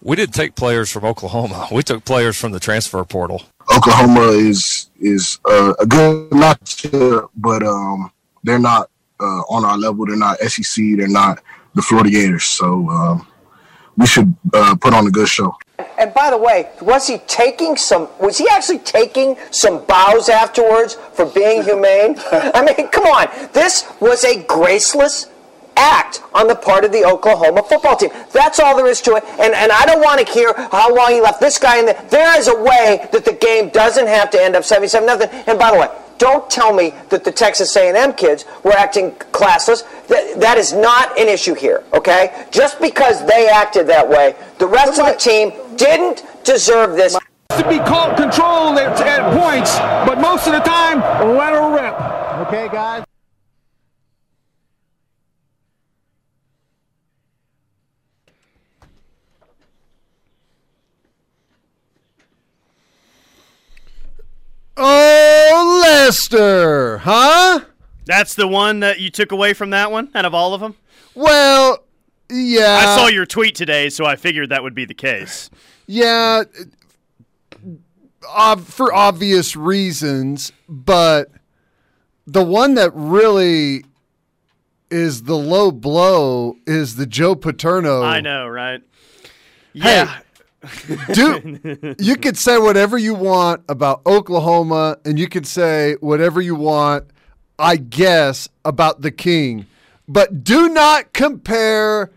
We didn't take players from Oklahoma. We took players from the transfer portal. Oklahoma is is uh, a good matchup, but um, they're not uh, on our level. They're not SEC. They're not the Florida Gators. So um, we should uh, put on a good show. And by the way, was he taking some? Was he actually taking some bows afterwards for being humane? I mean, come on. This was a graceless act on the part of the Oklahoma football team. That's all there is to it. And and I don't want to hear how long he left this guy in there. There is a way that the game doesn't have to end up 77 nothing. And by the way, don't tell me that the Texas A&M kids were acting classless. That, that is not an issue here, okay? Just because they acted that way, the rest of the team didn't deserve this. To be called control at, at points, but most of the time, let her rip. Okay, guys. Oh, Lester, huh? That's the one that you took away from that one out of all of them? Well, yeah. I saw your tweet today, so I figured that would be the case. Yeah, ob- for obvious reasons, but the one that really is the low blow is the Joe Paterno. I know, right? Hey, Yeah. Dude, you could say whatever you want about Oklahoma, and you could say whatever you want, I guess, about the King, but do not compare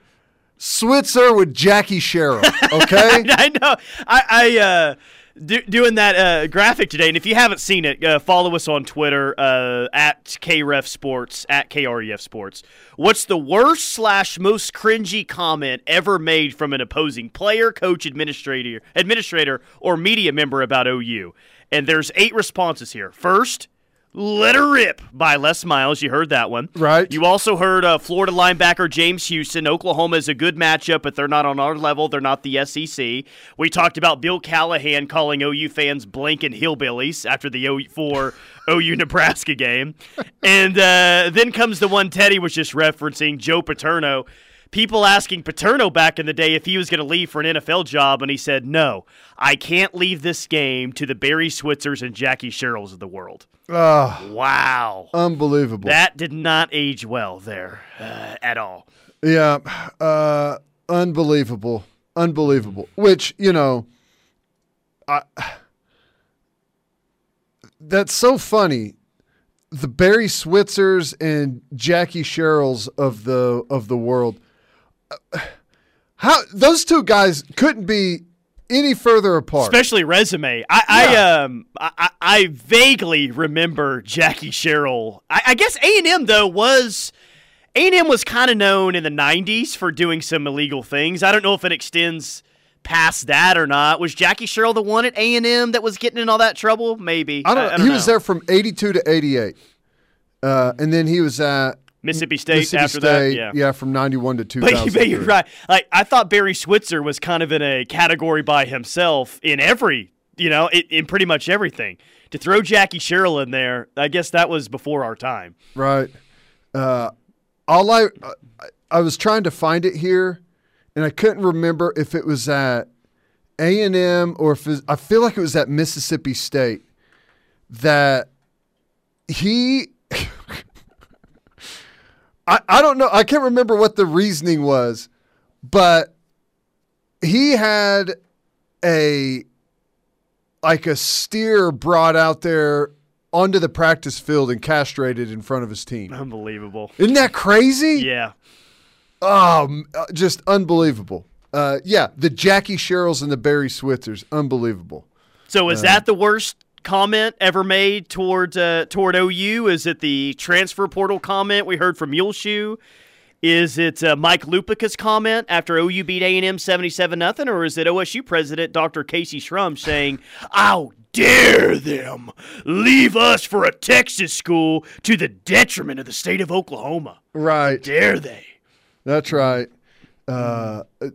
Switzer with Jackie Sherrill. Okay? I know. I, I uh, do, doing that uh, graphic today, and if you haven't seen it, uh, follow us on Twitter uh, at KREF Sports at KREF Sports. What's the worst slash most cringy comment ever made from an opposing player, coach, administrator, administrator, or media member about OU? And there's eight responses here. First. Let her rip by Les Miles. You heard that one. Right. You also heard uh, Florida linebacker James Houston. Oklahoma is a good matchup, but they're not on our level. They're not the SEC. We talked about Bill Callahan calling OU fans blanking hillbillies after the 04 OU Nebraska game. And uh, then comes the one Teddy was just referencing, Joe Paterno. People asking Paterno back in the day if he was going to leave for an NFL job, and he said, No, I can't leave this game to the Barry Switzers and Jackie Sherrills of the world. Ah, Wow. unbelievable. That did not age well there uh, at all. Yeah, uh, unbelievable, unbelievable. Which you know, I that's so funny. The Barry Switzers and Jackie Sherrills of the of the world. How those two guys couldn't be any further apart. Especially resume. I, I um I, I- I vaguely remember Jackie Sherrill. I, I guess A and M though was A and M was kind of known in the '90s for doing some illegal things. I don't know if it extends past that or not. Was Jackie Sherrill the one at A and M that was getting in all that trouble? Maybe. I don't. I, he was there from '82 to '88, uh, and then he was at Mississippi State Mississippi after State, that. Yeah. from '91 to 2000. but you're right. Like I thought Barry Switzer was kind of in a category by himself in every, you know, in, in pretty much everything. To throw Jackie Sherrill in there, I guess that was before our time. Right. Uh, all I, I was trying to find it here, and I couldn't remember if it was at A and M or if was, I feel like it was at Mississippi State that he. I, I don't know. I can't remember what the reasoning was, but he had a like a steer brought out there onto the practice field and castrated in front of his team. Unbelievable. Isn't that crazy? Yeah. Oh, uh, just unbelievable. Uh, yeah, the Jackie Sherrills and the Barry Switzers, unbelievable. So is that the worst comment ever made toward uh, toward OU? Is it the transfer portal comment we heard from Muleshoe? Is it uh, Mike Lupica's comment after OU beat A&M 77 nothing, or is it OSU president Dr. Kayse Shrum saying, "How dare them leave us for a Texas school to the detriment of the state of Oklahoma? Right. Dare they?" That's right. Uh, uh,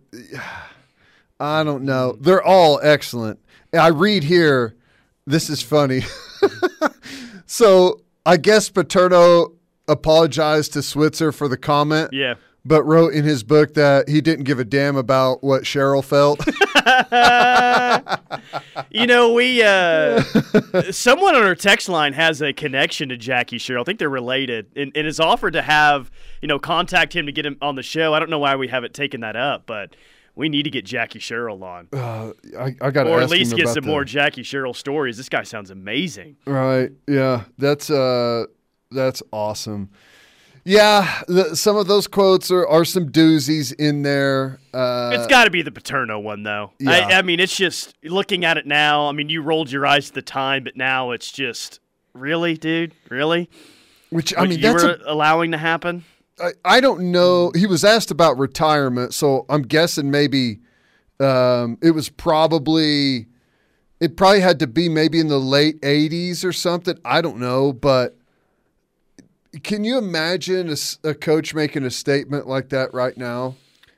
I don't know. They're all excellent. I read here. This is funny. so I guess Paterno apologized to Switzer for the comment. Yeah. but wrote in his book that he didn't give a damn about what Sherrill felt. You know, we uh, someone on our text line has a connection to Jackie Sherrill. I think they're related, and, and has offered to have you know contact him to get him on the show. I don't know why we haven't taken that up, but we need to get Jackie Sherrill on, uh, I, I got to or at least get some more Jackie Sherrill stories. This guy sounds amazing. Right. Yeah. That's uh that's awesome. Yeah, the, some of those quotes are, are some doozies in there. Uh, It's got to be the Paterno one, though. yeah. I, I mean, it's just looking at it now. I mean, you rolled your eyes at the time, but now it's just really, dude, really. which I mean, you that's were a, allowing to happen. I, I don't know. He was asked about retirement, so I'm guessing maybe um, it was probably it probably had to be maybe in the late 80s or something. I don't know, but can you imagine a coach making a statement like that right now?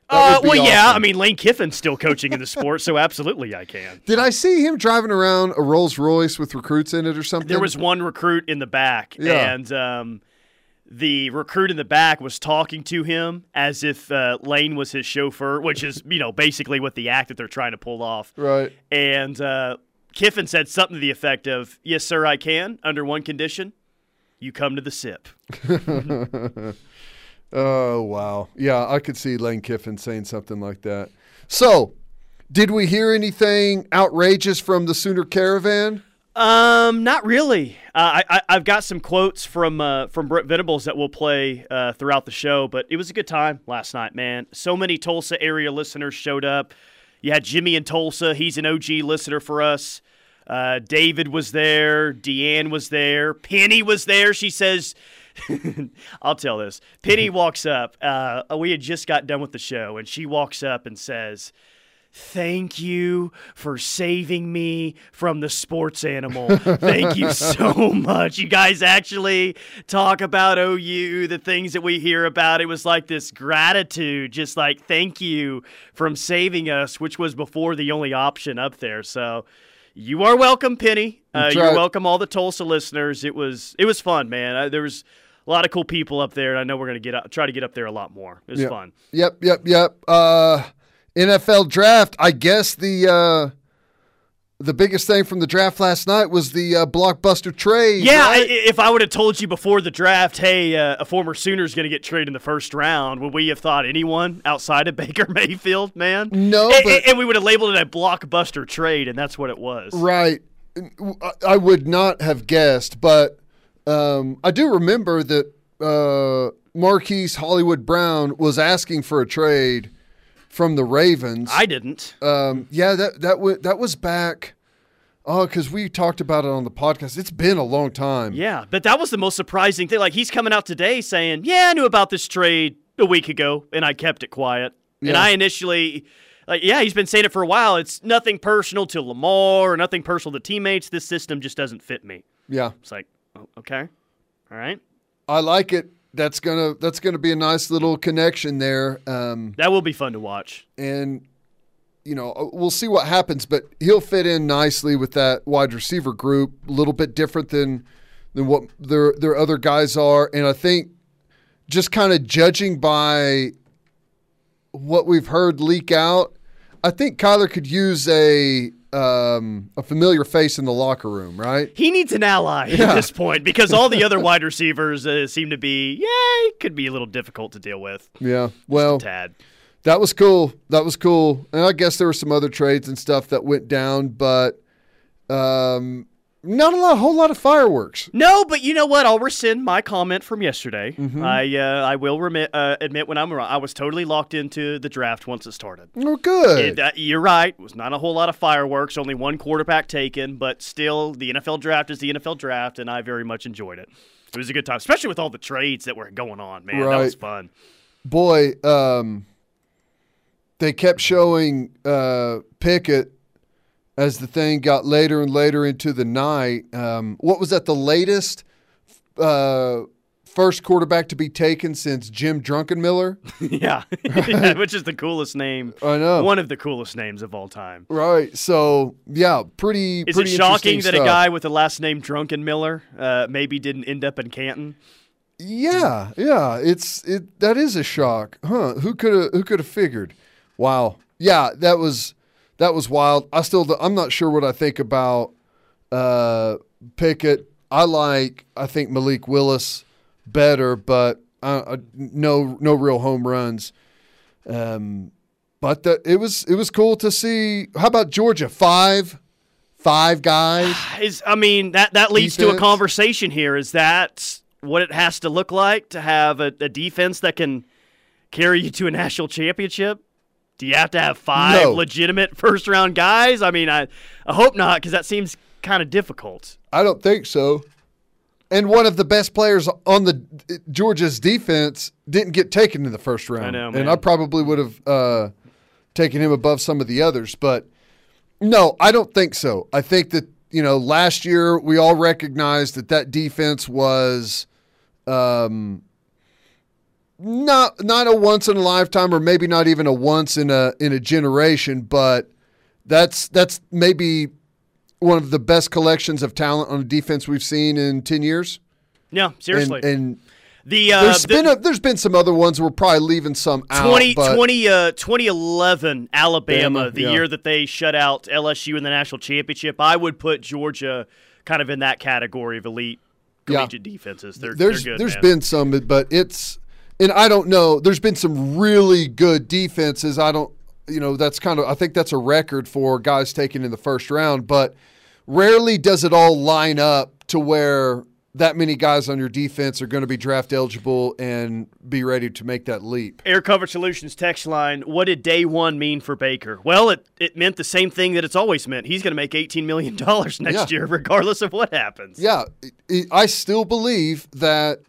That Uh, well, yeah. I mean, Lane Kiffin's still coaching in the sport, so absolutely, I can. Did I see him driving around a Rolls Royce with recruits in it or something? There was one recruit in the back, Yeah. and um, the recruit in the back was talking to him as if uh, Lane was his chauffeur, which is you know basically what the act that they're trying to pull off. right. And uh, Kiffin said something to the effect of, "Yes, sir, I can, under one condition: you come to the sip." Oh wow, yeah, I could see Lane Kiffin saying something like that. So, did we hear anything outrageous from the Sooner Caravan? Um, not really. Uh, I, I I've got some quotes from uh, from Brent Venables that we'll play uh, throughout the show, but it was a good time last night, man. So many Tulsa area listeners showed up. You had Jimmy in Tulsa; he's an OG listener for us. Uh, David was there. Deanne was there. Penny was there. She says, "I'll tell this." Penny walks up. Uh, we had just got done with the show, and she walks up and says. Thank you for saving me from the sports animal. Thank you so much. You guys actually talk about OU, the things that we hear about. It was like this gratitude, just like thank you from saving us, which was before the only option up there. So you are welcome, Penny. Uh, you're welcome, all the Tulsa listeners. It was it was fun, man. Uh, there was a lot of cool people up there, and I know we're gonna get up, try to get up there a lot more. It was Yep. fun. Yep, yep, yep. Uh, NFL draft. I guess the uh, the biggest thing from the draft last night was the uh, blockbuster trade. Yeah, I, if I would have told you before the draft, hey, uh, a former Sooner's is going to get traded in the first round, would we have thought anyone outside of Baker Mayfield, man? No, and, but- and we would have labeled it a blockbuster trade, and that's what it was. Right. I- I would not have guessed, but um, I do remember that uh, Marquise Hollywood Brown was asking for a trade from the Ravens. I didn't. um, yeah, that that w- that was back. Oh, because we talked about it on the podcast. It's been a long time. Yeah, but that was the most surprising thing. Like he's coming out today saying, "Yeah, I knew about this trade a week ago, and I kept it quiet." And I initially, like, yeah, he's been saying it for a while. It's nothing personal to Lamar or nothing personal to teammates. This system just doesn't fit me. Yeah, It's like, oh, okay, all right. I like it. That's gonna that's gonna be a nice little connection there. Um, That will be fun to watch. and you know uh, we'll see what happens but he'll fit in nicely with that wide receiver group a little bit different than than what their their other guys are and i think just kind of judging by what we've heard leak out i think kyler could use a um, a familiar face in the locker room right He needs an ally at this point because all the other wide receivers uh, seem to be, yeah, could be a little difficult to deal with. yeah well Tad. that was cool that was cool and i guess there were some other trades and stuff that went down but um not a lot, a whole lot of fireworks. No, but you know what? I'll rescind my comment from yesterday. Mm-hmm. I uh, I will remit, uh, admit when I'm wrong. I was totally locked into the draft once it started. Oh, good. It, uh, you're right. It was not a whole lot of fireworks. Only one quarterback taken, but still, the NFL draft is the NFL draft, and I very much enjoyed it. It was a good time, especially with all the trades that were going on. Man, that was fun. Boy, um, they kept showing uh, Pickett as the thing got later and later into the night. Um, what was that? The latest uh, first quarterback to be taken since Jim Drunkenmiller. yeah, which is the coolest name. I know. One of the coolest names of all time. Right. So yeah, pretty. Is pretty it shocking that a guy with the last name Drunken Miller uh, maybe didn't end up in Canton? Yeah, yeah, it's it that is a shock, huh? Who could have who could have figured? Wow, yeah, that was that was wild. I still I'm not sure what I think about uh, Pickett. I like I think Malik Willis better, but uh, no no real home runs. Um, but the, it was it was cool to see. How about Georgia? Five five guys. Is I mean that that leads to a conversation here. Is that what it has to look like to have a, a defense that can carry you to a national championship? Do you have to have five No. legitimate first round guys? I mean, I I hope not because that seems kind of difficult. I don't think so. And one of the best players on the Georgia's defense didn't get taken in the first round. I know, and. I probably would have uh, taken him above some of the others, but no, I don't think so. I think that you know last year we all recognized that that defense was um, not not a once in a lifetime, or maybe not even a once in a in a generation, but that's that's maybe one of the best collections of talent on defense we've seen in ten years. Yeah, seriously. And, and the uh, there's the- been a, there's been some other ones we're probably leaving some out. 20, but 20, uh, 2011 Alabama, Bama, the yeah. year that they shut out LSU in the national championship. I would put Georgia kind of in that category of elite Yeah. collegiate defenses. They're, there's they're good, there's man. been some, but it's and I don't know. There's been some really good defenses. I don't, you know, that's kind of I think that's a record for guys taken in the first round, but rarely does it all line up to where that many guys on your defense are going to be draft eligible and be ready to make that leap. Air Cover Solutions text line. What did day one mean for Baker? Well, it, it meant the same thing that it's always meant. He's going to make $18 million next Yeah. year, regardless of what happens. Yeah, I- I still believe that.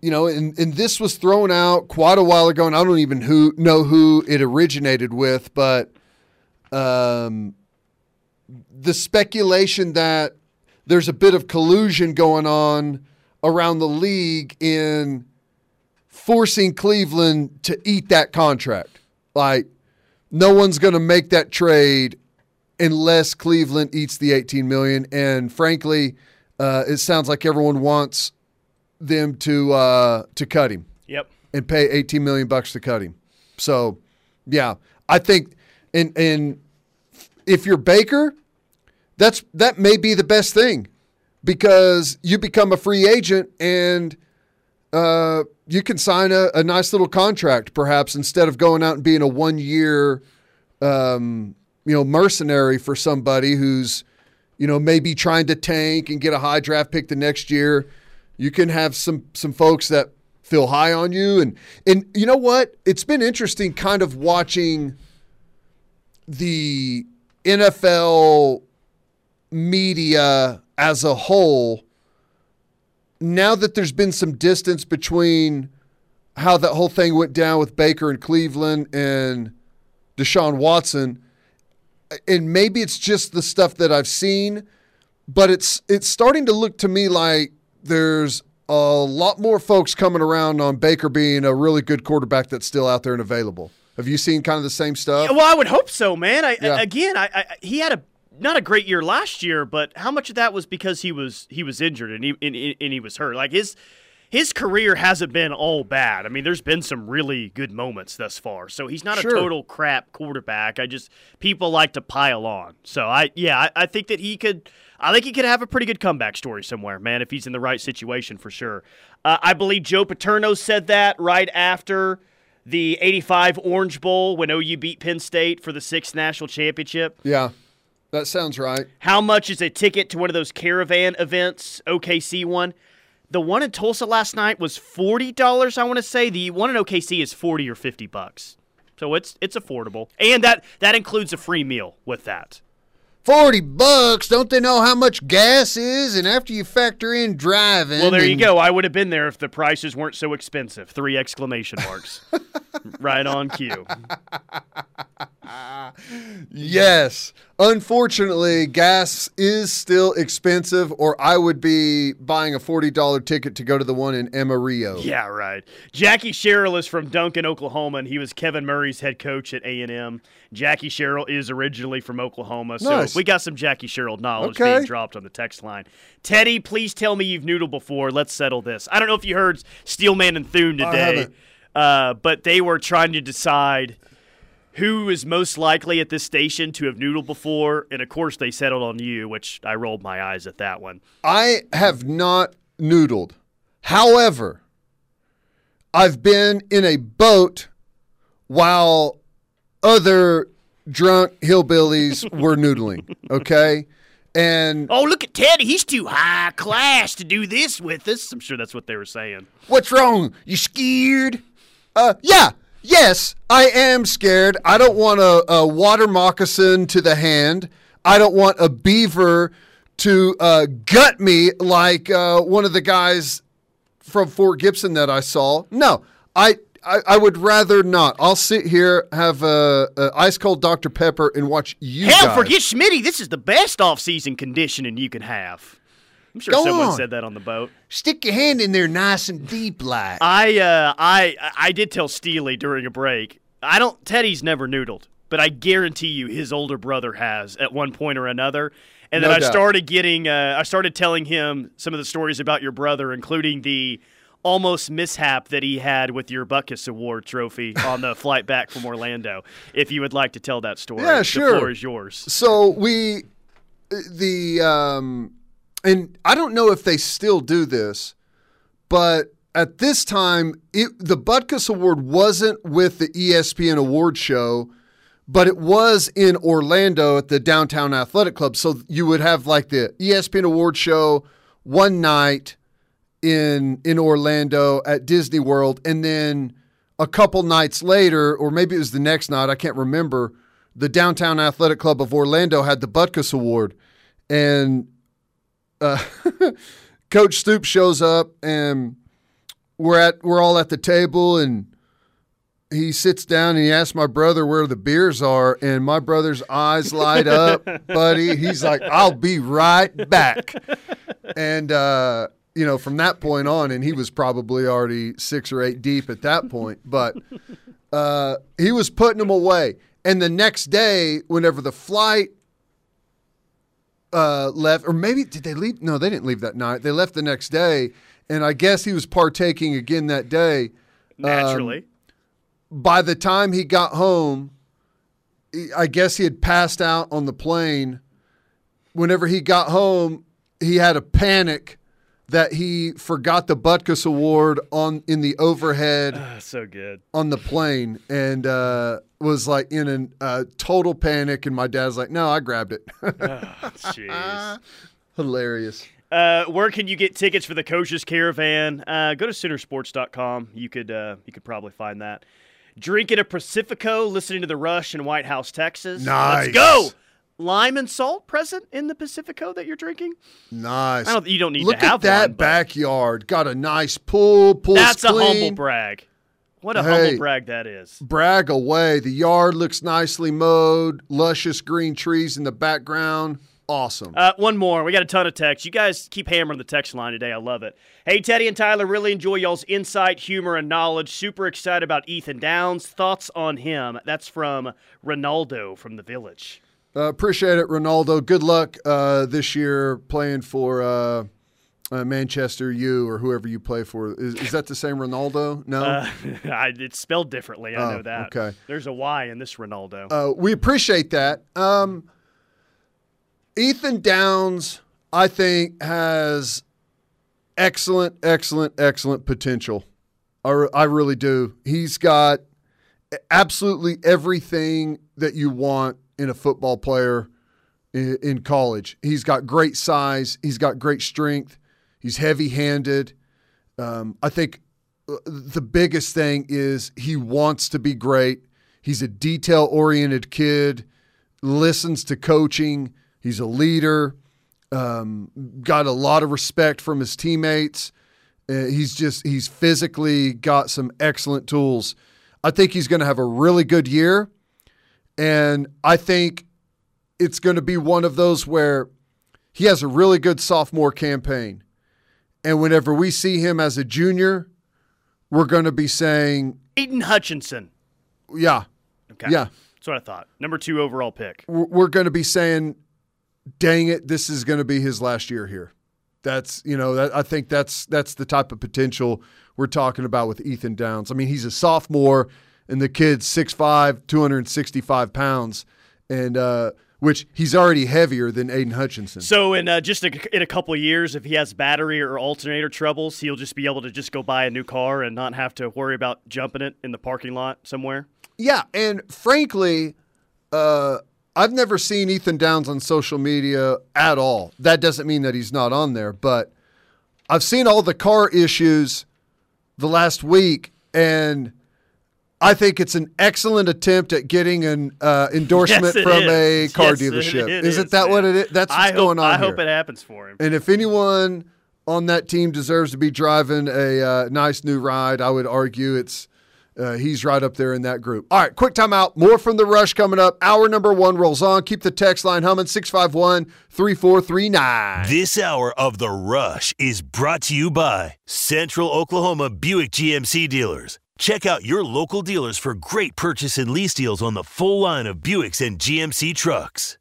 You know, and, and this was thrown out quite a while ago, and I don't even who know who it originated with, but um, the speculation that there's a bit of collusion going on around the league in forcing Cleveland to eat that contract. Like, no one's going to make that trade unless Cleveland eats the 18 million. And frankly, uh, it sounds like everyone wants them to uh, to cut him Yep. and pay 18 million bucks to cut him. So, yeah, I think and and if you're Baker, that's that may be the best thing because you become a free agent and uh, you can sign a, a nice little contract perhaps instead of going out and being a one year um, you know mercenary for somebody who's you know maybe trying to tank and get a high draft pick the next year. You can have some some folks that feel high on you and and you know what? It's been interesting kind of watching the NFL media as a whole now that there's been some distance between how that whole thing went down with Baker and Cleveland and Deshaun Watson, and maybe it's just the stuff that I've seen, but it's it's starting to look to me like there's a lot more folks coming around on Baker being a really good quarterback that's still out there and available. Have you seen kind of the same stuff? Well, I would hope so, man. I, Yeah. Again, I, I he had a not a great year last year, but how much of that was because he was he was injured and he and, and he was hurt? Like his his career hasn't been all bad. I mean, there's been some really good moments thus far. So he's not Sure. a total crap quarterback. I just people like to pile on. So I yeah, I, I think that he could. I think he could have a pretty good comeback story somewhere, man, if he's in the right situation for sure. Uh, I believe Joe Paterno said that right after the 85 Orange Bowl when OU beat Penn State for the sixth national championship. Yeah, that sounds right. How much is a ticket to one of those caravan events, OKC one? The one in Tulsa last night was $40, I want to say. The one in OKC is 40 or 50 bucks. So it's it's affordable. And that that includes a free meal with that. 40 bucks. Don't they know how much gas is? And after you factor in driving. Well, there you go. I would have been there if the prices weren't so expensive. Three exclamation marks. right on cue. Yes. Unfortunately, gas is still expensive, or I would be buying a $40 ticket to go to the one in Amarillo. Yeah, right. Jackie Sherrill is from Duncan, Oklahoma, and he was Kevin Murray's head coach at A&M. Jackie Sherrill is originally from Oklahoma, so Nice. we got some Jackie Sherrill knowledge Okay. being dropped on the text line. Teddy, please tell me you've noodled before. Let's settle this. I don't know if you heard Steelman and Thune today, uh, but they were trying to decide who is most likely at this station to have noodled before, and of course they settled on you, which I rolled my eyes at that one. I have not noodled. However, I've been in a boat while other drunk hillbillies were noodling. Okay. And Oh, look at Teddy. He's too high class to do this with us. I'm sure that's what they were saying. what's wrong? You scared? Uh, yeah. Yes, I am scared. I don't want a, a water moccasin to the hand. I don't want a beaver to uh, gut me like uh, one of the guys from Fort Gibson that I saw. No, I, I, I would rather not. I'll sit here, have a, a ice cold Dr. Pepper, and watch you Hell, guys. forget Schmitty. This is the best off-season conditioning you can have. I'm sure Go someone on. said that on the boat. Stick your hand in there nice and deep like. I uh, I I did tell Steely during a break. I don't. Teddy's never noodled, but I guarantee you his older brother has at one point or another. And then I doubt. started getting. Uh, I started telling him some of the stories about your brother, including the almost mishap that he had with your Butkus Award trophy on the flight back from Orlando. If you would like to tell that story, Yeah, sure. The floor is yours. So we, the um, and I don't know if they still do this, but at this time, it, the Butkus Award wasn't with the ESPN Award Show, but it was in Orlando at the Downtown Athletic Club. So you would have like the ESPN Award Show one night in in Orlando at Disney World, and then a couple nights later, or maybe it was the next night, I can't remember. The Downtown Athletic Club of Orlando had the Butkus Award, and uh, Coach Stoops shows up, and we're at we're all at the table, and he sits down and he asks my brother where the beers are, and my brother's eyes light up, buddy. He's like, "I'll be right back," and uh, you know, from that point on, and he was probably already six or eight deep at that point, but uh, he was putting them away. And the next day, whenever the flight uh, left, or maybe did they leave? No, they didn't leave that night. They left the next day, and I guess he was partaking again that day. Naturally. By the time he got home, I guess he had passed out on the plane. Whenever he got home, he had a panic that he forgot the Butkus Award on in the overhead Ah, so good. on the plane and uh, was like in a uh, total panic. And my dad's like, "No, I grabbed it." Jeez. Hilarious. Uh, where can you get tickets for the Coaches Caravan? Uh, go to Centersports.com. You could uh, you could probably find that. Drinking a Pacifico, listening to the Rush in White House, Texas. Nice. Let's go. Lime and salt present in the Pacifico that you're drinking. Nice. I don't. You don't need Look to have at that one, backyard. Got a nice pool. Pool's That's a clean. humble brag. What a Hey. humble brag that is. Brag away. The yard looks nicely mowed. Luscious green trees in the background. Awesome. Uh, one more. We got a ton of text. You guys keep hammering the text line today. I love it. Hey, Teddy and Tyler, really enjoy y'all's insight, humor, and knowledge. Super excited about Ethan Downs. Thoughts on him? That's from Ronaldo from the Village. Uh, appreciate it, Ronaldo. Good luck uh, this year playing for uh, uh, Manchester U or whoever you play for. Is, is that the same Ronaldo? No. Uh, I, it's spelled differently. I Oh, know that. okay. There's a Y in this Ronaldo. Uh, we appreciate that. Um, Ethan Downs, I think, has excellent, excellent, excellent potential. I, re- I really do. He's got absolutely everything that you want in a football player in, college. He's got great size, he's got great strength, he's heavy handed. Um, I think uh, the biggest thing is he wants to be great. He's a detail oriented kid, listens to coaching, he's a leader, um, got a lot of respect from his teammates. Uh, he's just, he's physically got some excellent tools. I think he's going to have a really good year. And I think it's going to be one of those where he has a really good sophomore campaign. And whenever we see him as a junior, we're going to be saying, Aidan Hutchinson. yeah, Okay. yeah. That's what I thought. Number two overall pick. We're going to be saying, dang it, this is going to be his last year here. That's, you know, that, I think that's that's the type of potential we're talking about with Ethan Downs. I mean, he's a sophomore and the kid's 6'5, 265 pounds, and uh, which he's already heavier than Aidan Hutchinson. So in uh, just a, in a couple of years, if he has battery or alternator troubles, he'll just be able to just go buy a new car and not have to worry about jumping it in the parking lot somewhere. Yeah, and frankly, uh, I've never seen Ethan Downs on social media at all. That doesn't mean that he's not on there, but I've seen all the car issues the last week, and I think it's an excellent attempt at getting an uh, endorsement Yes, from is. a car Yes, it- dealership. it Isn't is, that what man. it is? That's what's I hope, going on I here. hope it happens for him. And if anyone on that team deserves to be driving a uh, nice new ride, I would argue it's uh, he's right up there in that group. All right, quick timeout. More from the rush coming up. Hour number one rolls on. Keep the text line humming 651 3439. This hour of The Rush is brought to you by Central Oklahoma Buick GMC dealers. Check out your local dealers for great purchase and lease deals on the full line of Buicks and GMC trucks.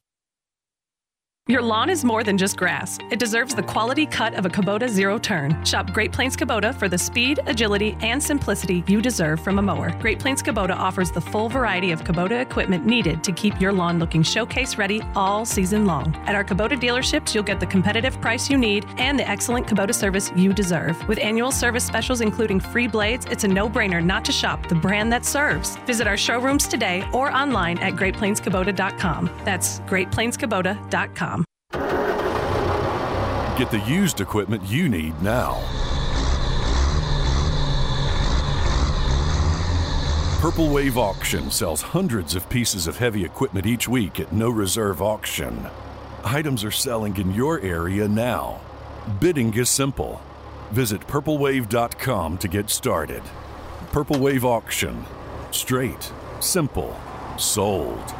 Your lawn is more than just grass. It deserves the quality cut of a Kubota zero turn. Shop Great Plains Kubota for the speed, agility, and simplicity you deserve from a mower. Great Plains Kubota offers the full variety of Kubota equipment needed to keep your lawn looking showcase ready all season long. At our Kubota dealerships, you'll get the competitive price you need and the excellent Kubota service you deserve. With annual service specials including free blades, it's a no-brainer not to shop the brand that serves. Visit our showrooms today or online at greatplainskubota.com. That's greatplainskubota.com. Get the used equipment you need now. Purple Wave Auction sells hundreds of pieces of heavy equipment each week at no reserve auction. Items are selling in your area now. Bidding is simple. Visit purplewave.com to get started. Purple Wave Auction. Straight, simple, sold.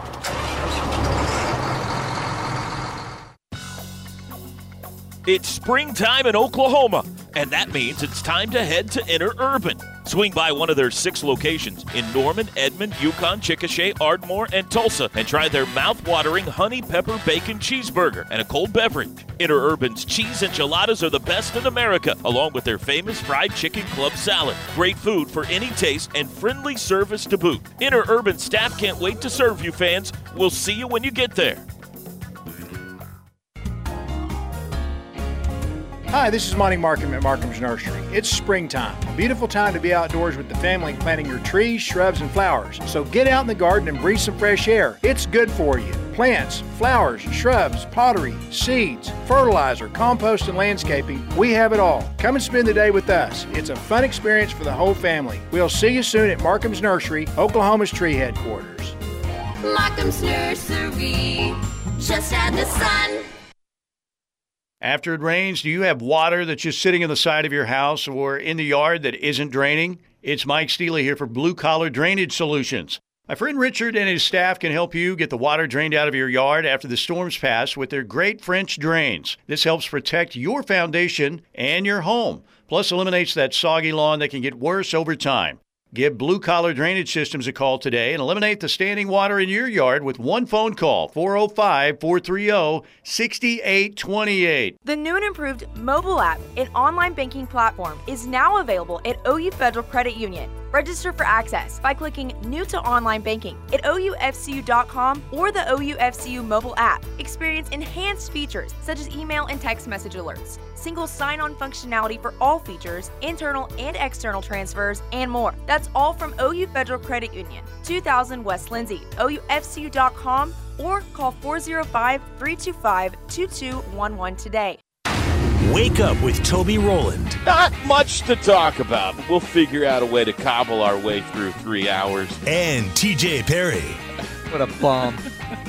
It's springtime in Oklahoma, and that means it's time to head to Interurban. Swing by one of their six locations in Norman, Edmond, Yukon, Chickasha, Ardmore, and Tulsa and try their mouth-watering honey pepper bacon cheeseburger and a cold beverage. Interurban's cheese enchiladas are the best in America, along with their famous fried chicken club salad. Great food for any taste and friendly service to boot. Interurban staff can't wait to serve you fans. We'll see you when you get there. Hi, this is Monty Markham at Markham's Nursery. It's springtime, a beautiful time to be outdoors with the family planting your trees, shrubs, and flowers. So get out in the garden and breathe some fresh air. It's good for you. Plants, flowers, shrubs, pottery, seeds, fertilizer, compost, and landscaping, we have it all. Come and spend the day with us. It's a fun experience for the whole family. We'll see you soon at Markham's Nursery, Oklahoma's tree headquarters. Markham's Nursery, just add the sun. After it rains, do you have water that's just sitting in the side of your house or in the yard that isn't draining? It's Mike Steely here for Blue Collar Drainage Solutions. My friend Richard and his staff can help you get the water drained out of your yard after the storms pass with their great French drains. This helps protect your foundation and your home, plus eliminates that soggy lawn that can get worse over time. Give Blue Collar Drainage Systems a call today and eliminate the standing water in your yard with one phone call 405 430 6828. The new and improved mobile app and online banking platform is now available at OU Federal Credit Union. Register for access by clicking New to Online Banking at OUFCU.com or the OUFCU mobile app. Experience enhanced features such as email and text message alerts, single sign on functionality for all features, internal and external transfers, and more. That's all from OU Federal Credit Union, 2000 West Lindsay, OUFCU.com, or call 405 325 2211 today. Wake up with Toby Rowland. Not much to talk about. We'll figure out a way to cobble our way through three hours. And TJ Perry. What a bomb.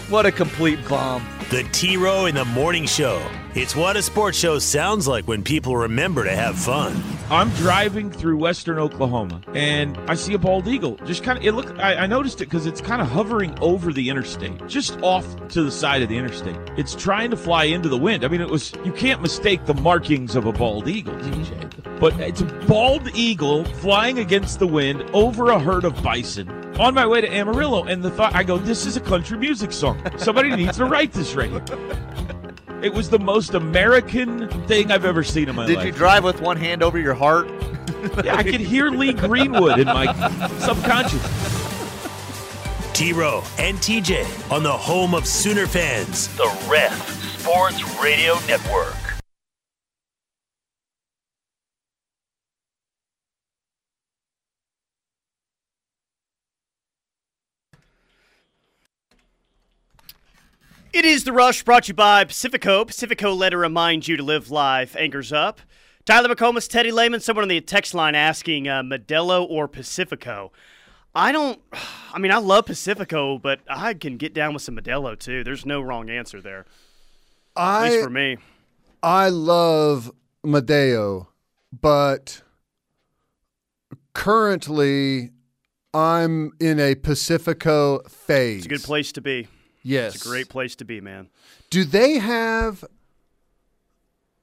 what a complete bomb. The T Row in the Morning Show. It's what a sports show sounds like when people remember to have fun. I'm driving through western Oklahoma and I see a bald eagle. Just kind of, it look. I, I noticed it because it's kind of hovering over the interstate, just off to the side of the interstate. It's trying to fly into the wind. I mean, it was. You can't mistake the markings of a bald eagle, TJ. Mm-hmm. But it's a bald eagle flying against the wind over a herd of bison on my way to Amarillo. And the thought, I go, this is a country music song. Somebody needs to write this right here. It was the most American thing I've ever seen in my Did life. Did you drive with one hand over your heart? Yeah, I could hear Lee Greenwood in my subconscious. T Row and TJ on the home of Sooner fans. The Ref Sports Radio Network. It is The Rush brought to you by Pacifico. Pacifico let her remind you to live life. Anchors up. Tyler McComas, Teddy Lehman, someone on the text line asking uh, Modelo or Pacifico. I don't, I mean, I love Pacifico, but I can get down with some Modelo too. There's no wrong answer there. At I least for me. I love Modelo, but currently I'm in a Pacifico phase. It's a good place to be. Yes. It's a great place to be, man. Do they have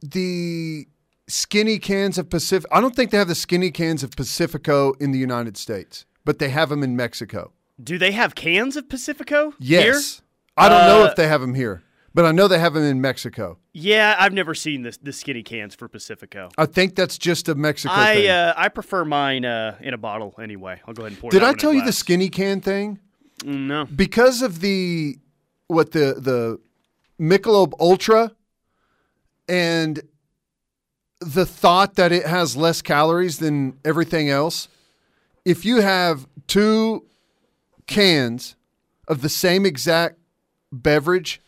the skinny cans of Pacific? I don't think they have the skinny cans of Pacifico in the United States, but they have them in Mexico. Do they have cans of Pacifico Yes. here? I don't know Uh, if they have them here, but I know they have them in Mexico. Yeah, I've never seen the, the skinny cans for Pacifico. I think that's just a Mexico I thing. uh, I prefer mine uh, in a bottle anyway. I'll go ahead and pour. Did that I one in tell you the skinny can thing? Mm, No. Because of the what the the Michelob Ultra and the thought that it has less calories than everything else. If you have two cans of the same exact beverage,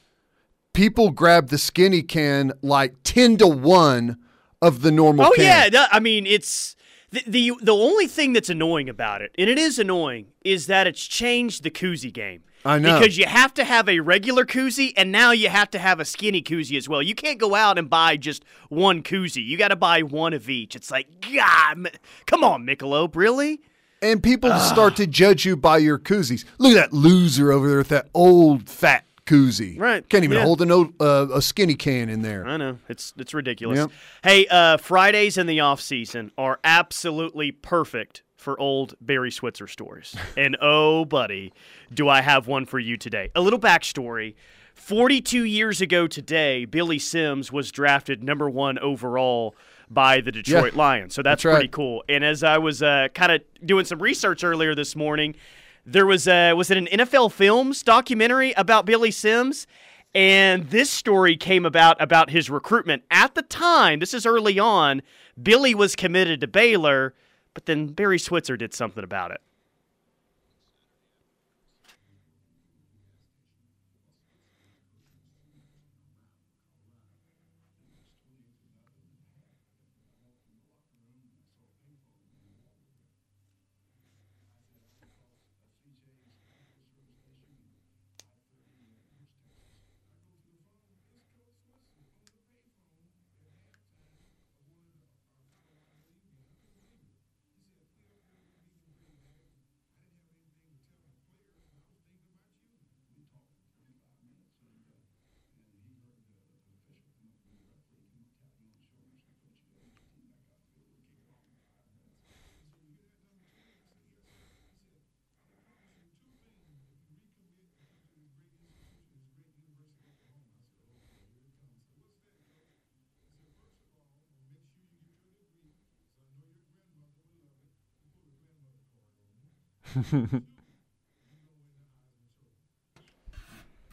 people grab the skinny can like 10 to 1 of the normal Oh can. yeah, I mean it's the, the the only thing that's annoying about it, and it is annoying, is that it's changed the koozie game. I know. Because you have to have a regular koozie, and now you have to have a skinny koozie as well. You can't go out and buy just one koozie. You got to buy one of each. It's like, God, come on, Michelob, really? And people start to judge you by your koozies. Look at that loser over there with that old fat koozie. Right, Can't even yeah. hold an old, uh, a skinny can in there. I know it's it's ridiculous. Yep. Hey, uh, Fridays in the off season are absolutely perfect for old Barry Switzer stories. and oh, buddy, do I have one for you today? A little backstory. 42 years ago today, Billy Sims was drafted number one overall by the Detroit Lions. So that's, That's right. pretty cool. And as I was uh, kind of doing some research earlier this morning, there was a, was it an NFL Films documentary about Billy Sims? And this story came about about his recruitment. At the time, this is early on, Billy was committed to Baylor, but then Barry Switzer did something about it.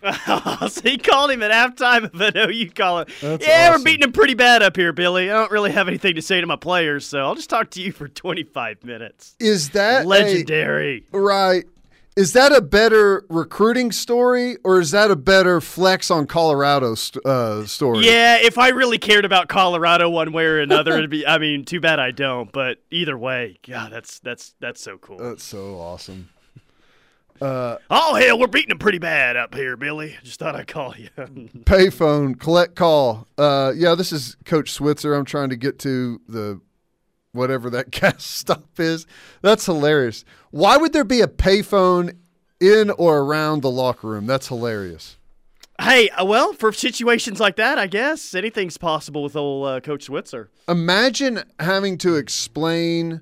so he called him at halftime of an OU calling. That's yeah, awesome. we're beating him pretty bad up here, Billy. I don't really have anything to say to my players, so I'll just talk to you for 25 minutes. Is that a- legendary? right. Is that a better recruiting story or is that a better flex on Colorado st- uh, story? Yeah, if I really cared about Colorado one way or another, it'd be. I mean, too bad I don't. But either way, yeah, that's that's that's so cool. That's so awesome. Uh, oh hell, we're beating them pretty bad up here, Billy. Just thought I'd call you. payphone, collect call. Uh, yeah, this is Coach Switzer. I'm trying to get to the whatever that gas stop is. That's hilarious. Why would there be a payphone in or around the locker room? That's hilarious. Hey, uh, well, for situations like that, I guess anything's possible with old uh, Coach Switzer. Imagine having to explain,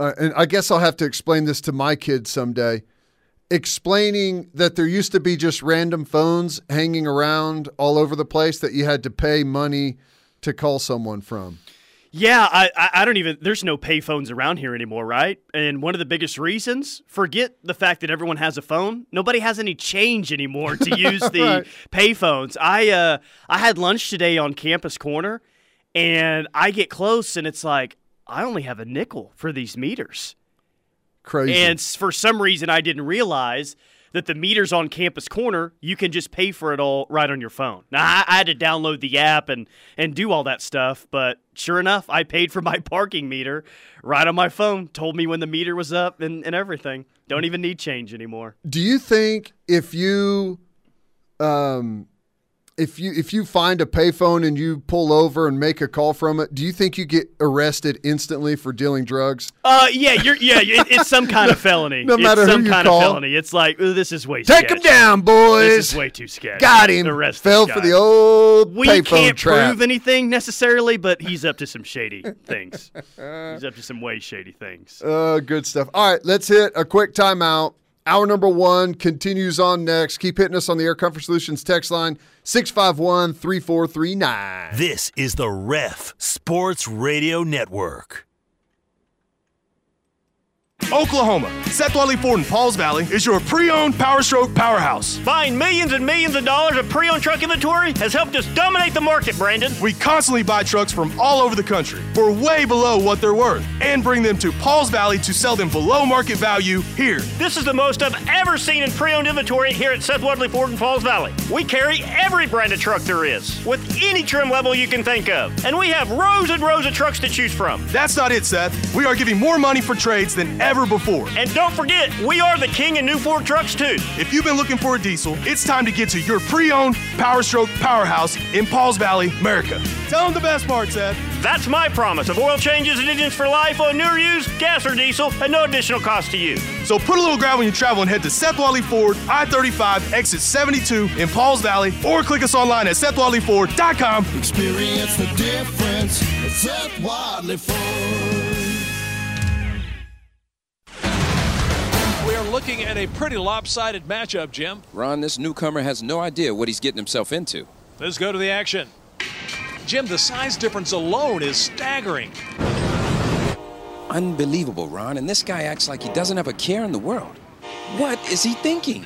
uh, and I guess I'll have to explain this to my kids someday. Explaining that there used to be just random phones hanging around all over the place that you had to pay money to call someone from. Yeah, I, I don't even. There's no payphones around here anymore, right? And one of the biggest reasons, forget the fact that everyone has a phone. Nobody has any change anymore to use the right. payphones. I uh, I had lunch today on Campus Corner, and I get close, and it's like I only have a nickel for these meters. Crazy. And for some reason, I didn't realize that the meters on Campus Corner, you can just pay for it all right on your phone. Now, I, I, had to download the app and, and do all that stuff, but sure enough, I paid for my parking meter right on my phone, told me when the meter was up and, and everything. Don't even need change anymore. Do you think if you um, if you if you find a payphone and you pull over and make a call from it, do you think you get arrested instantly for dealing drugs? Uh, yeah, you're yeah, it, it's some kind of felony. no matter it's some who you kind call. of felony. It's like this is way. Take him down, boys. This is way too sketchy. Got him. Arrest Fell for the old We can't trap. prove anything necessarily, but he's up to some shady things. he's up to some way shady things. Uh, good stuff. All right, let's hit a quick timeout. Hour number one continues on next. Keep hitting us on the Air Comfort Solutions text line 651 3439. This is the Ref Sports Radio Network. Oklahoma. Seth Wadley Ford in Pauls Valley is your pre-owned Power Stroke powerhouse. Buying millions and millions of dollars of pre-owned truck inventory has helped us dominate the market, Brandon. We constantly buy trucks from all over the country for way below what they're worth and bring them to Pauls Valley to sell them below market value here. This is the most I've ever seen in pre-owned inventory here at Seth Wadley Ford in Pauls Valley. We carry every brand of truck there is, with any trim level you can think of. And we have rows and rows of trucks to choose from. That's not it, Seth. We are giving more money for trades than ever before. And don't forget, we are the king of new Ford trucks too. If you've been looking for a diesel, it's time to get to your pre-owned Power Stroke powerhouse in Pauls Valley, America. Tell them the best part, Seth. That's my promise of oil changes and engines for life on newer used, gas or diesel, and no additional cost to you. So put a little gravel when you travel and head to Seth Wadley Ford, I-35, exit 72 in Pauls Valley, or click us online at SethWadleyFord.com. Experience the difference at Seth Wadley Ford. Looking at a pretty lopsided matchup, Jim. Ron, this newcomer has no idea what he's getting himself into. Let's go to the action. Jim, the size difference alone is staggering. Unbelievable, Ron, and this guy acts like he doesn't have a care in the world. What is he thinking?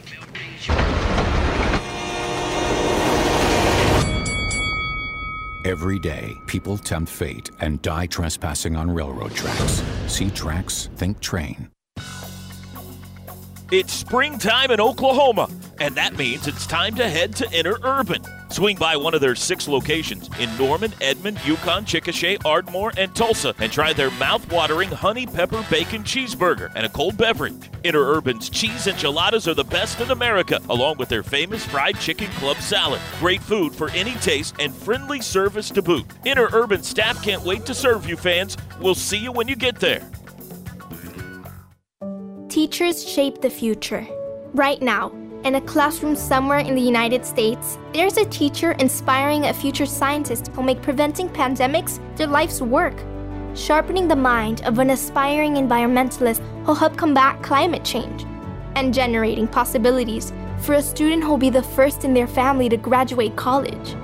Every day, people tempt fate and die trespassing on railroad tracks. See tracks, think train. It's springtime in Oklahoma, and that means it's time to head to Interurban. Swing by one of their six locations in Norman, Edmond, Yukon, Chickasha, Ardmore, and Tulsa and try their mouth-watering honey pepper bacon cheeseburger and a cold beverage. Interurban's cheese enchiladas are the best in America, along with their famous fried chicken club salad. Great food for any taste and friendly service to boot. Interurban staff can't wait to serve you fans. We'll see you when you get there. Teachers shape the future. Right now, in a classroom somewhere in the United States, there's a teacher inspiring a future scientist who'll make preventing pandemics their life's work. Sharpening the mind of an aspiring environmentalist who'll help combat climate change. And generating possibilities for a student who'll be the first in their family to graduate college.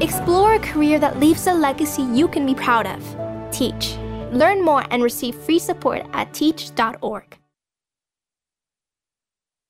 Explore a career that leaves a legacy you can be proud of. Teach. Learn more and receive free support at teach.org.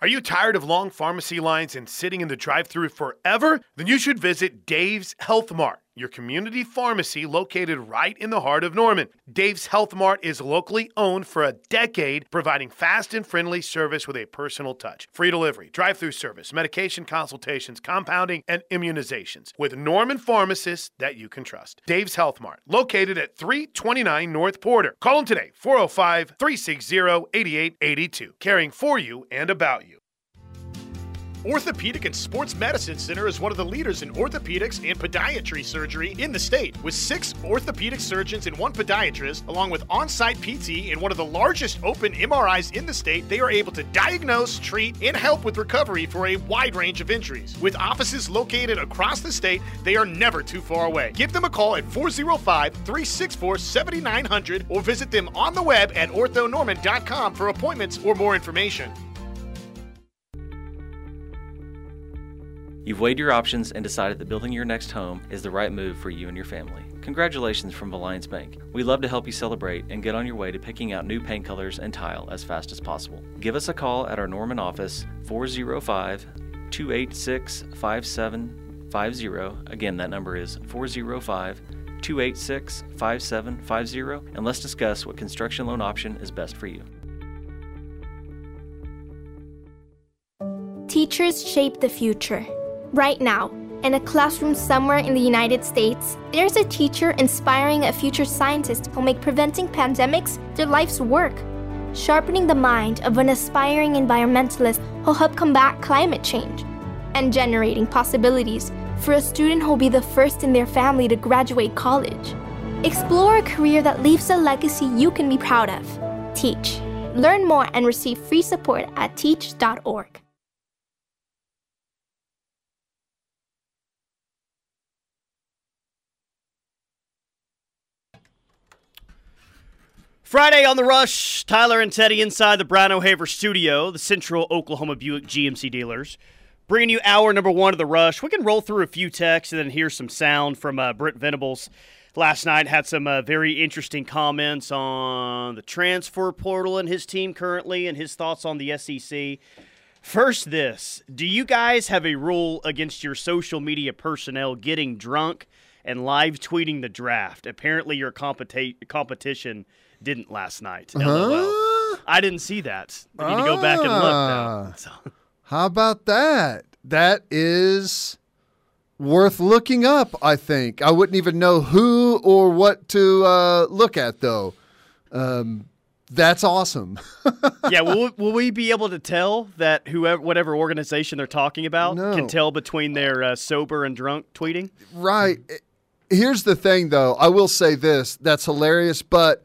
Are you tired of long pharmacy lines and sitting in the drive through forever? Then you should visit Dave's Health Mart. Your community pharmacy located right in the heart of Norman. Dave's Health Mart is locally owned for a decade, providing fast and friendly service with a personal touch. Free delivery, drive through service, medication consultations, compounding, and immunizations with Norman pharmacists that you can trust. Dave's Health Mart, located at 329 North Porter. Call them today, 405 360 8882, caring for you and about you. Orthopedic and Sports Medicine Center is one of the leaders in orthopedics and podiatry surgery in the state. With six orthopedic surgeons and one podiatrist, along with on site PT and one of the largest open MRIs in the state, they are able to diagnose, treat, and help with recovery for a wide range of injuries. With offices located across the state, they are never too far away. Give them a call at 405 364 7900 or visit them on the web at orthonorman.com for appointments or more information. You've weighed your options and decided that building your next home is the right move for you and your family. Congratulations from Alliance Bank. We love to help you celebrate and get on your way to picking out new paint colors and tile as fast as possible. Give us a call at our Norman office 405 286 5750. Again, that number is 405 286 5750, and let's discuss what construction loan option is best for you. Teachers shape the future. Right now, in a classroom somewhere in the United States, there's a teacher inspiring a future scientist who'll make preventing pandemics their life's work, sharpening the mind of an aspiring environmentalist who'll help combat climate change, and generating possibilities for a student who'll be the first in their family to graduate college. Explore a career that leaves a legacy you can be proud of. Teach. Learn more and receive free support at teach.org. Friday on the Rush, Tyler and Teddy inside the Brown O'Haver studio, the Central Oklahoma Buick GMC dealers. Bringing you hour number one of the Rush. We can roll through a few texts and then hear some sound from uh, Brent Venables. Last night had some uh, very interesting comments on the transfer portal and his team currently and his thoughts on the SEC. First, this do you guys have a rule against your social media personnel getting drunk and live tweeting the draft? Apparently, your competi- competition didn't last night. LOL. I didn't see that. I need to go back and look now. Ah. How about that? That is worth looking up, I think. I wouldn't even know who or what to uh, look at, though. Um, that's awesome. yeah, will, will we be able to tell that whoever, whatever organization they're talking about, No. can tell between their uh, sober and drunk tweeting? Right. Here's the thing, though. I will say this that's hilarious, but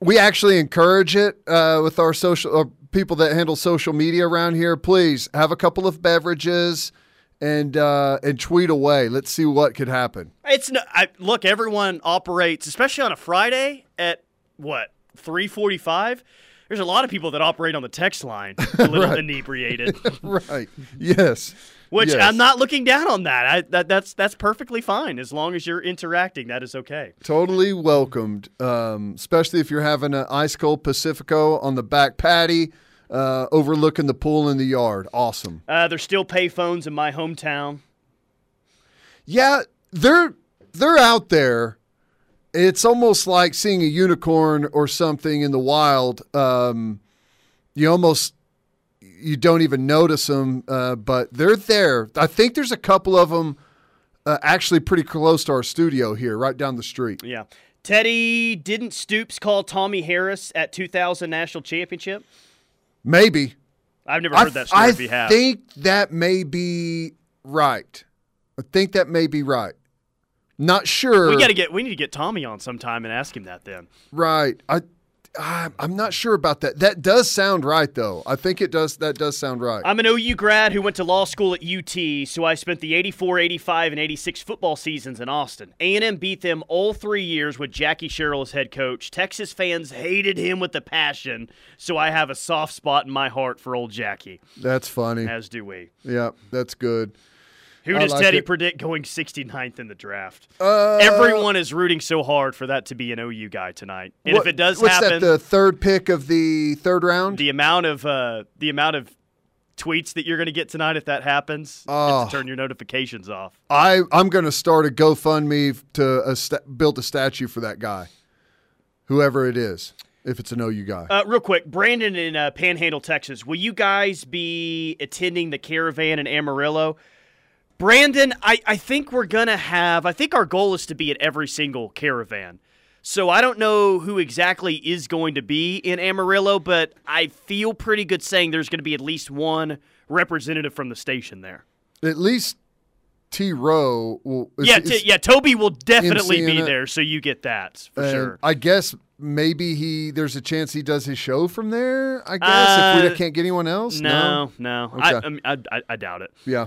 we actually encourage it uh, with our social or people that handle social media around here. Please have a couple of beverages and uh, and tweet away. Let's see what could happen. It's no, I, look. Everyone operates, especially on a Friday at what three forty-five. There's a lot of people that operate on the text line, a little Right. inebriated. right. Yes. Which Yes. I'm not looking down on that. I, that that's that's perfectly fine as long as you're interacting. That is okay. Totally welcomed, um, especially if you're having an ice cold Pacifico on the back patty, uh, overlooking the pool in the yard. Awesome. Uh, there's still payphones in my hometown. Yeah, they're they're out there. It's almost like seeing a unicorn or something in the wild. Um, you almost you don't even notice them, uh, but they're there. I think there's a couple of them uh, actually pretty close to our studio here, right down the street. Yeah. Teddy didn't Stoops call Tommie Harris at 2000 national championship? Maybe. I've never I, heard that story. I if think that may be right. I think that may be right. Not sure. we got to get we need to get Tommie on sometime and ask him that then. Right. I, I I'm not sure about that. That does sound right though. I think it does that does sound right. I'm an OU grad who went to law school at UT, so I spent the 84, 85, and 86 football seasons in Austin. A&M beat them all three years with Jackie Sherrill as head coach. Texas fans hated him with a passion, so I have a soft spot in my heart for old Jackie, That's funny. as do we. Yeah, that's good. Who does like Teddy it. predict going 69th in the draft? Uh, Everyone is rooting so hard for that to be an OU guy tonight. And What- if it does what's happen, that? The third pick of the third round. the amount of uh, the amount of tweets that you're going to get tonight if that happens. To turn your notifications off. I I'm going to start a GoFundMe to a sta- build a statue for that guy, whoever it is, if it's an OU guy. Uh, real quick, Brandon in uh, Panhandle, Texas. Will you guys be attending the caravan in Amarillo? Brandon, I, I think we're going to have, I think our goal is to be at every single caravan. So I don't know who exactly is going to be in Amarillo, but I feel pretty good saying there's going to be at least one representative from the station there. At least T Row will. is- yeah, is- t- yeah, Toby will definitely be it. there, so you get that for and sure. I guess maybe he. There's a chance he does his show from there. I guess if Uh, we can't get anyone else. No, no, I, Okay. I, I, I, I doubt it. Yeah.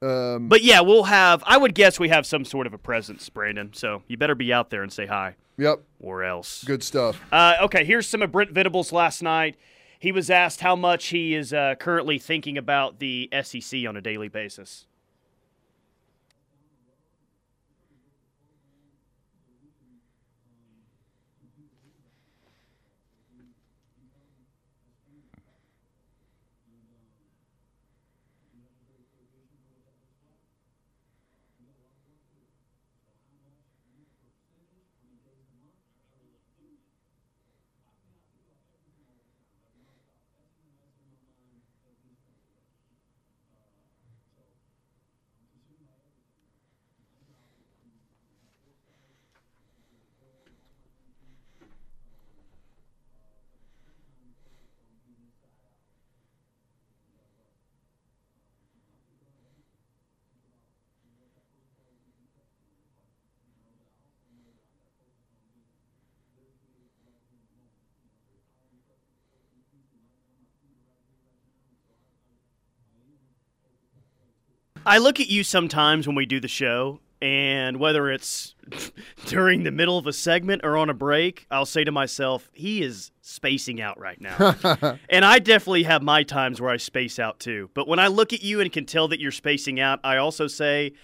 Um, But yeah, we'll have. I would guess we have some sort of a presence, Brandon. So you better be out there and say hi. Yep. Or else. Good stuff. Uh, okay, here's some of Brent Venables last night. He was asked how much he is uh, currently thinking about the SEC on a daily basis. I look at you sometimes when we do the show, and whether it's during the middle of a segment or on a break, I'll say to myself, he is spacing out right now. and I definitely have my times where I space out too. But when I look at you and can tell that you're spacing out, I also say,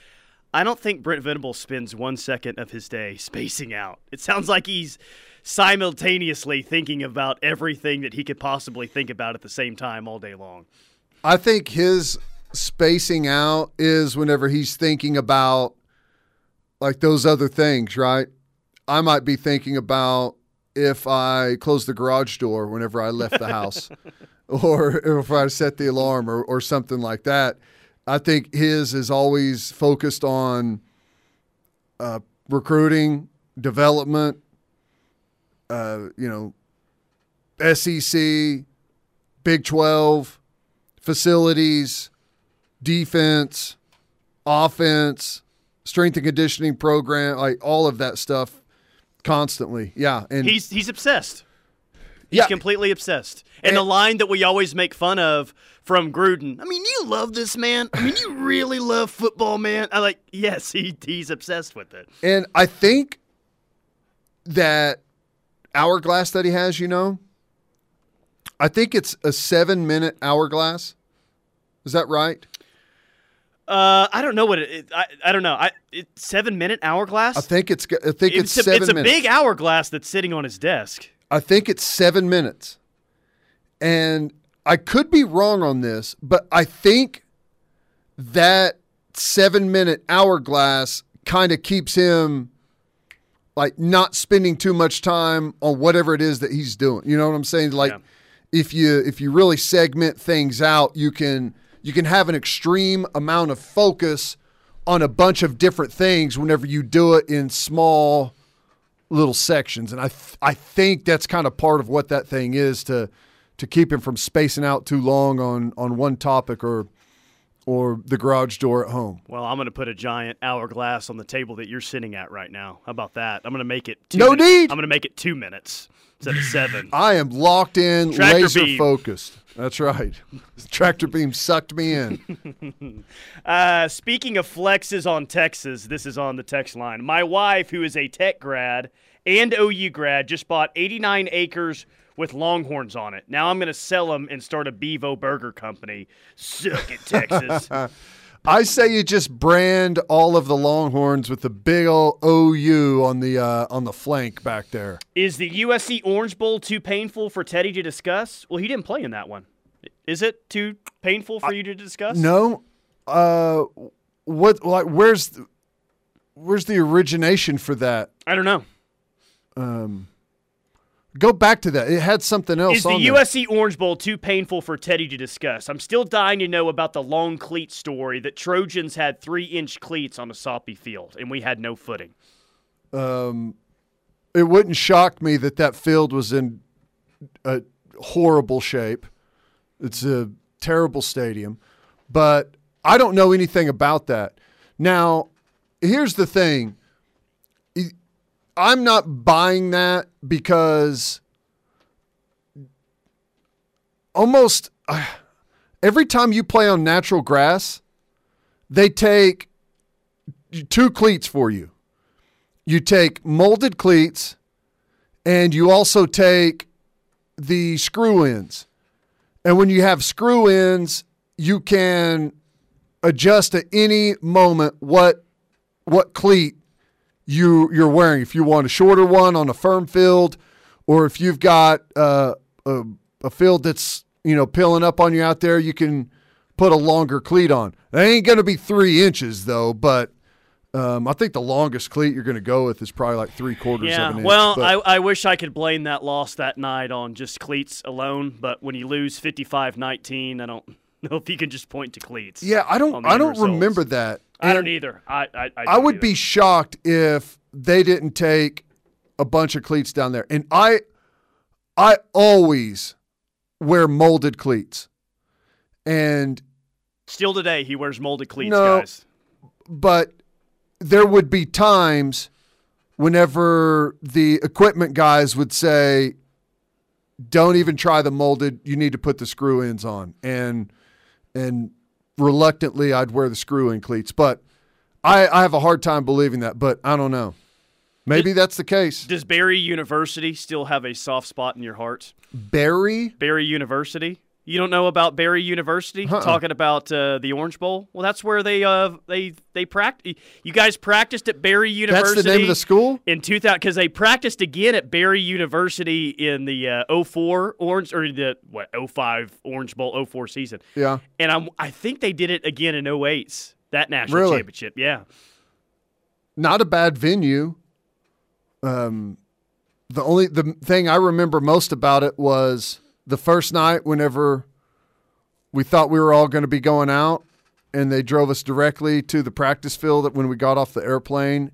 I don't think Brent Venables spends one second of his day spacing out. It sounds like he's simultaneously thinking about everything that he could possibly think about at the same time all day long. I think his spacing out is whenever he's thinking about like those other things, right? I might be thinking about if I closed the garage door whenever I left the house or if I set the alarm or, or something like that. I think his is always focused on uh, recruiting, development, uh, you know, SEC, Big 12, facilities, defense, offense, strength and conditioning program, like all of that stuff constantly. Yeah. And He's he's obsessed. He's Yeah. completely obsessed. And, the line that we always make fun of from Gruden. I mean, you love this man. I mean, you really love football, man. I like. Yes, he he's obsessed with it. And I think that hourglass that he has, you know, I think it's a seven minute hourglass. Is that right? Uh, I don't know what it. it I, I don't know. I it, seven minute hourglass. I think it's. I think it's, a, seven it's a minutes. big hourglass that's sitting on his desk. I think it's seven minutes. And I could be wrong on this, but I think that seven minute hourglass kind of keeps him like not spending too much time on whatever it is that he's doing. You know what I'm saying? Like if you if you really segment things out, you can you can have an extreme amount of focus on a bunch of different things whenever you do it in small little sections, and I th- I think that's kind of part of what that thing is to to keep him from spacing out too long on on one topic or or the garage door at home. Well, I'm going to put a giant hourglass on the table that you're sitting at right now. How about that? I'm going to make it. Two No minutes. need. I'm going to make it two minutes instead of seven. I am locked in, Tractor laser beam. focused. That's right. Tractor beam sucked me in. Uh, speaking of flexes on Texas, this is on the text line. My wife, who is a tech grad and OU grad, just bought 89 acres with Longhorns on it. Now I'm going to sell them and start a Bevo Burger Company. Suck it, Texas. I say you just brand all of the Longhorns with the big old OU on the uh, on the flank back there. is the USC Orange Bowl too painful for Teddy to discuss? Well, he didn't play in that one. Is it too painful for you to discuss? No. Uh, what like where's the, where's the origination for that? I don't know. Um, go back to that. It had something else. Is the there. USC Orange Bowl too painful for Teddy to discuss? I'm still dying to know about the long cleat story that Trojans had three inch cleats on a soppy field and we had no footing. Um, it wouldn't shock me that that field was in a horrible shape. It's a terrible stadium, but I don't know anything about that. Now, here's the thing. I'm not buying that because almost uh, every time you play on natural grass, they take two cleats for you. You take molded cleats and you also take the screw ins. And when you have screw ins, you can adjust at any moment what what cleat you you're wearing. If you want a shorter one on a firm field, or if you've got uh, a a field that's you know peeling up on you out there, you can put a longer cleat on. It ain't going to be three inches though, but um, I think the longest cleat you're going to go with is probably like three quarters Yeah, of an inch. well, but- I, I wish I could blame that loss that night on just cleats alone, but when you lose 55 19, I don't know if you can just point to cleats. yeah, I don't I don't results. remember that. I don't either. I, I, I, I would either. be shocked if they didn't take a bunch of cleats down there. And I I always wear molded cleats. And Still today, he wears molded cleats, No. guys. but there would be times whenever the equipment guys would say don't even try the molded you need to put the screw ins on and and reluctantly i'd wear the screw in cleats but i i have a hard time believing that but i don't know maybe that's the case Does Barry University still have a soft spot in your heart? barry Barry University. You don't know about Barry University? Uh-uh. Talking about uh, the Orange Bowl. Well, that's where they uh they they practice. You guys practiced at Barry University. That's the name of the school? in 2000 because they practiced again at Barry University in the uh, 04 Orange or the what 05 Orange Bowl 04 season. yeah And I'm I think they did it again in 08 that national Really? championship. Yeah. not a bad venue. Um, the only the thing I remember most about it was the first night whenever we thought we were all going to be going out, and they drove us directly to the practice field when we got off the airplane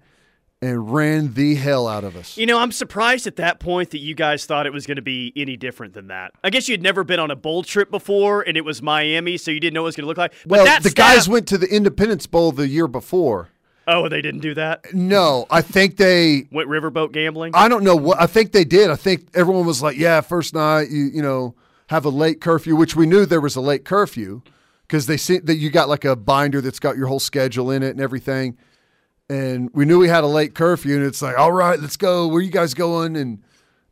and ran the hell out of us. You know, I'm surprised at that point that you guys thought it was going to be any different than that. I guess you'd never been on a bowl trip before, and it was Miami, so you didn't know what it was going to look like. But well, that the staff- guys went to the Independence Bowl the year before. Oh, they didn't do that. No, I think they Went riverboat gambling. I don't know what I think they did. I think everyone was like, "Yeah, first night, you you know, have a late curfew," which we knew there was a late curfew because they see that you got like a binder that's got your whole schedule in it and everything. And we knew we had a late curfew, and it's like, "All right, let's go. Where you guys going?" And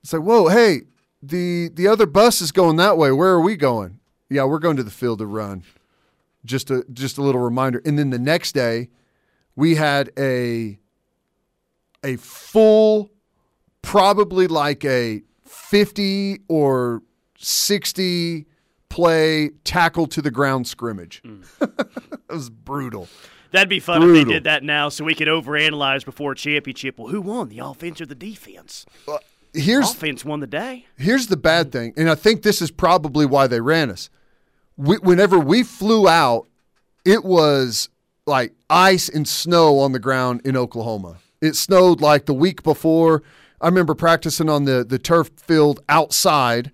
it's like, "Whoa, hey, the the other bus is going that way. Where are we going?" Yeah, we're going to the field to run. Just a just a little reminder. And then the next day, we had a a full probably like a 50 or 60 play tackle to the ground scrimmage. Hmm. it was brutal. That'd be fun if Brutal. they did that now, so we could overanalyze before a championship. Well, who won, the offense or the defense? Uh, here's offense won the day. Here's the bad thing, and I think this is probably why they ran us. We, whenever we flew out, it was like ice and snow on the ground in Oklahoma. It snowed like the week before. I remember practicing on the the turf field outside,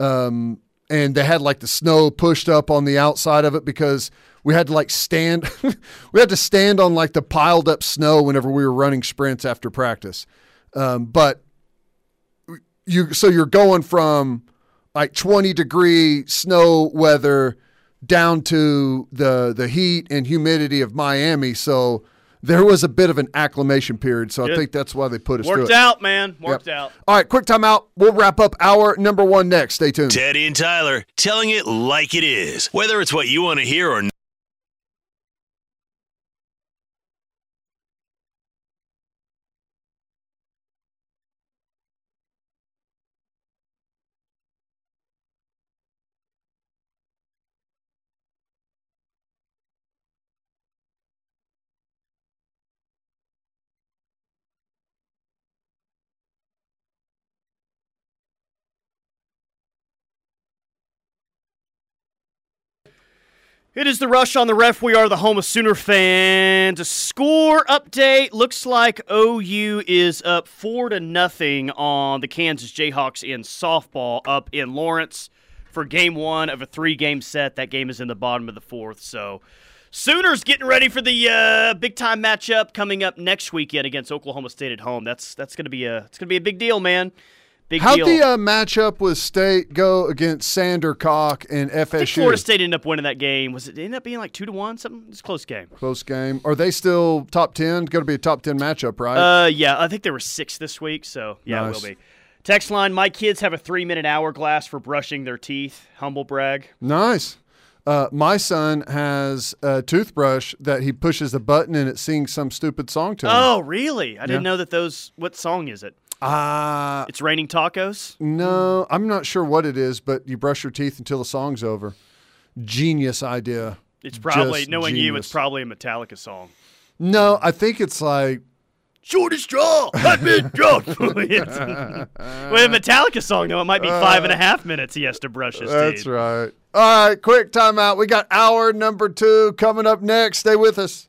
um, and they had like the snow pushed up on the outside of it because we had to like stand. we had to stand on like the piled up snow whenever we were running sprints after practice. Um, but you so you're going from like 20 degree snow weather down to the the heat and humidity of Miami. So there was a bit of an acclimation period. So I think that's why they put us through Worked it. out, man. Yep. Worked out. All right, quick timeout. We'll wrap up our number one next. Stay tuned. Teddy and Tyler telling it like it is, whether it's what you want to hear or not. It is the rush on the ref. We are the home of Sooner fans. A score update looks like OU is up four to nothing on the Kansas Jayhawks in softball up in Lawrence for game one of a three-game set. That game is in the bottom of the fourth. So Sooners getting ready for the uh, big time matchup coming up next weekend against Oklahoma State at home. That's that's gonna be a it's gonna be a big deal, man. Big How'd deal. the uh, matchup with State go against Sander Cock and FSU? Florida State ended up winning that game. Was it ended up being like two to one? Something. It's a close game. Close game. Are they still top ten? Going to be a top ten matchup, right? Uh, yeah, I think there were six this week, so yeah, Nice. it will be. Text line: My kids have a three-minute hourglass for brushing their teeth. Humble brag. Nice. Uh, my son has a toothbrush that he pushes a button and it sings some stupid song to him. Oh, really? I didn't know that those. What song is it? Uh, It's raining tacos. no, I'm not sure what it is, but you brush your teeth until the song's over. Genius idea. It's probably Just knowing you. It's probably a Metallica song. No, I think it's like Short straw. I've been drunk. With a Metallica song, though, it might be five and a half minutes he has to brush his That's teeth. That's right. All right, quick timeout. We got hour number two coming up next. Stay with us.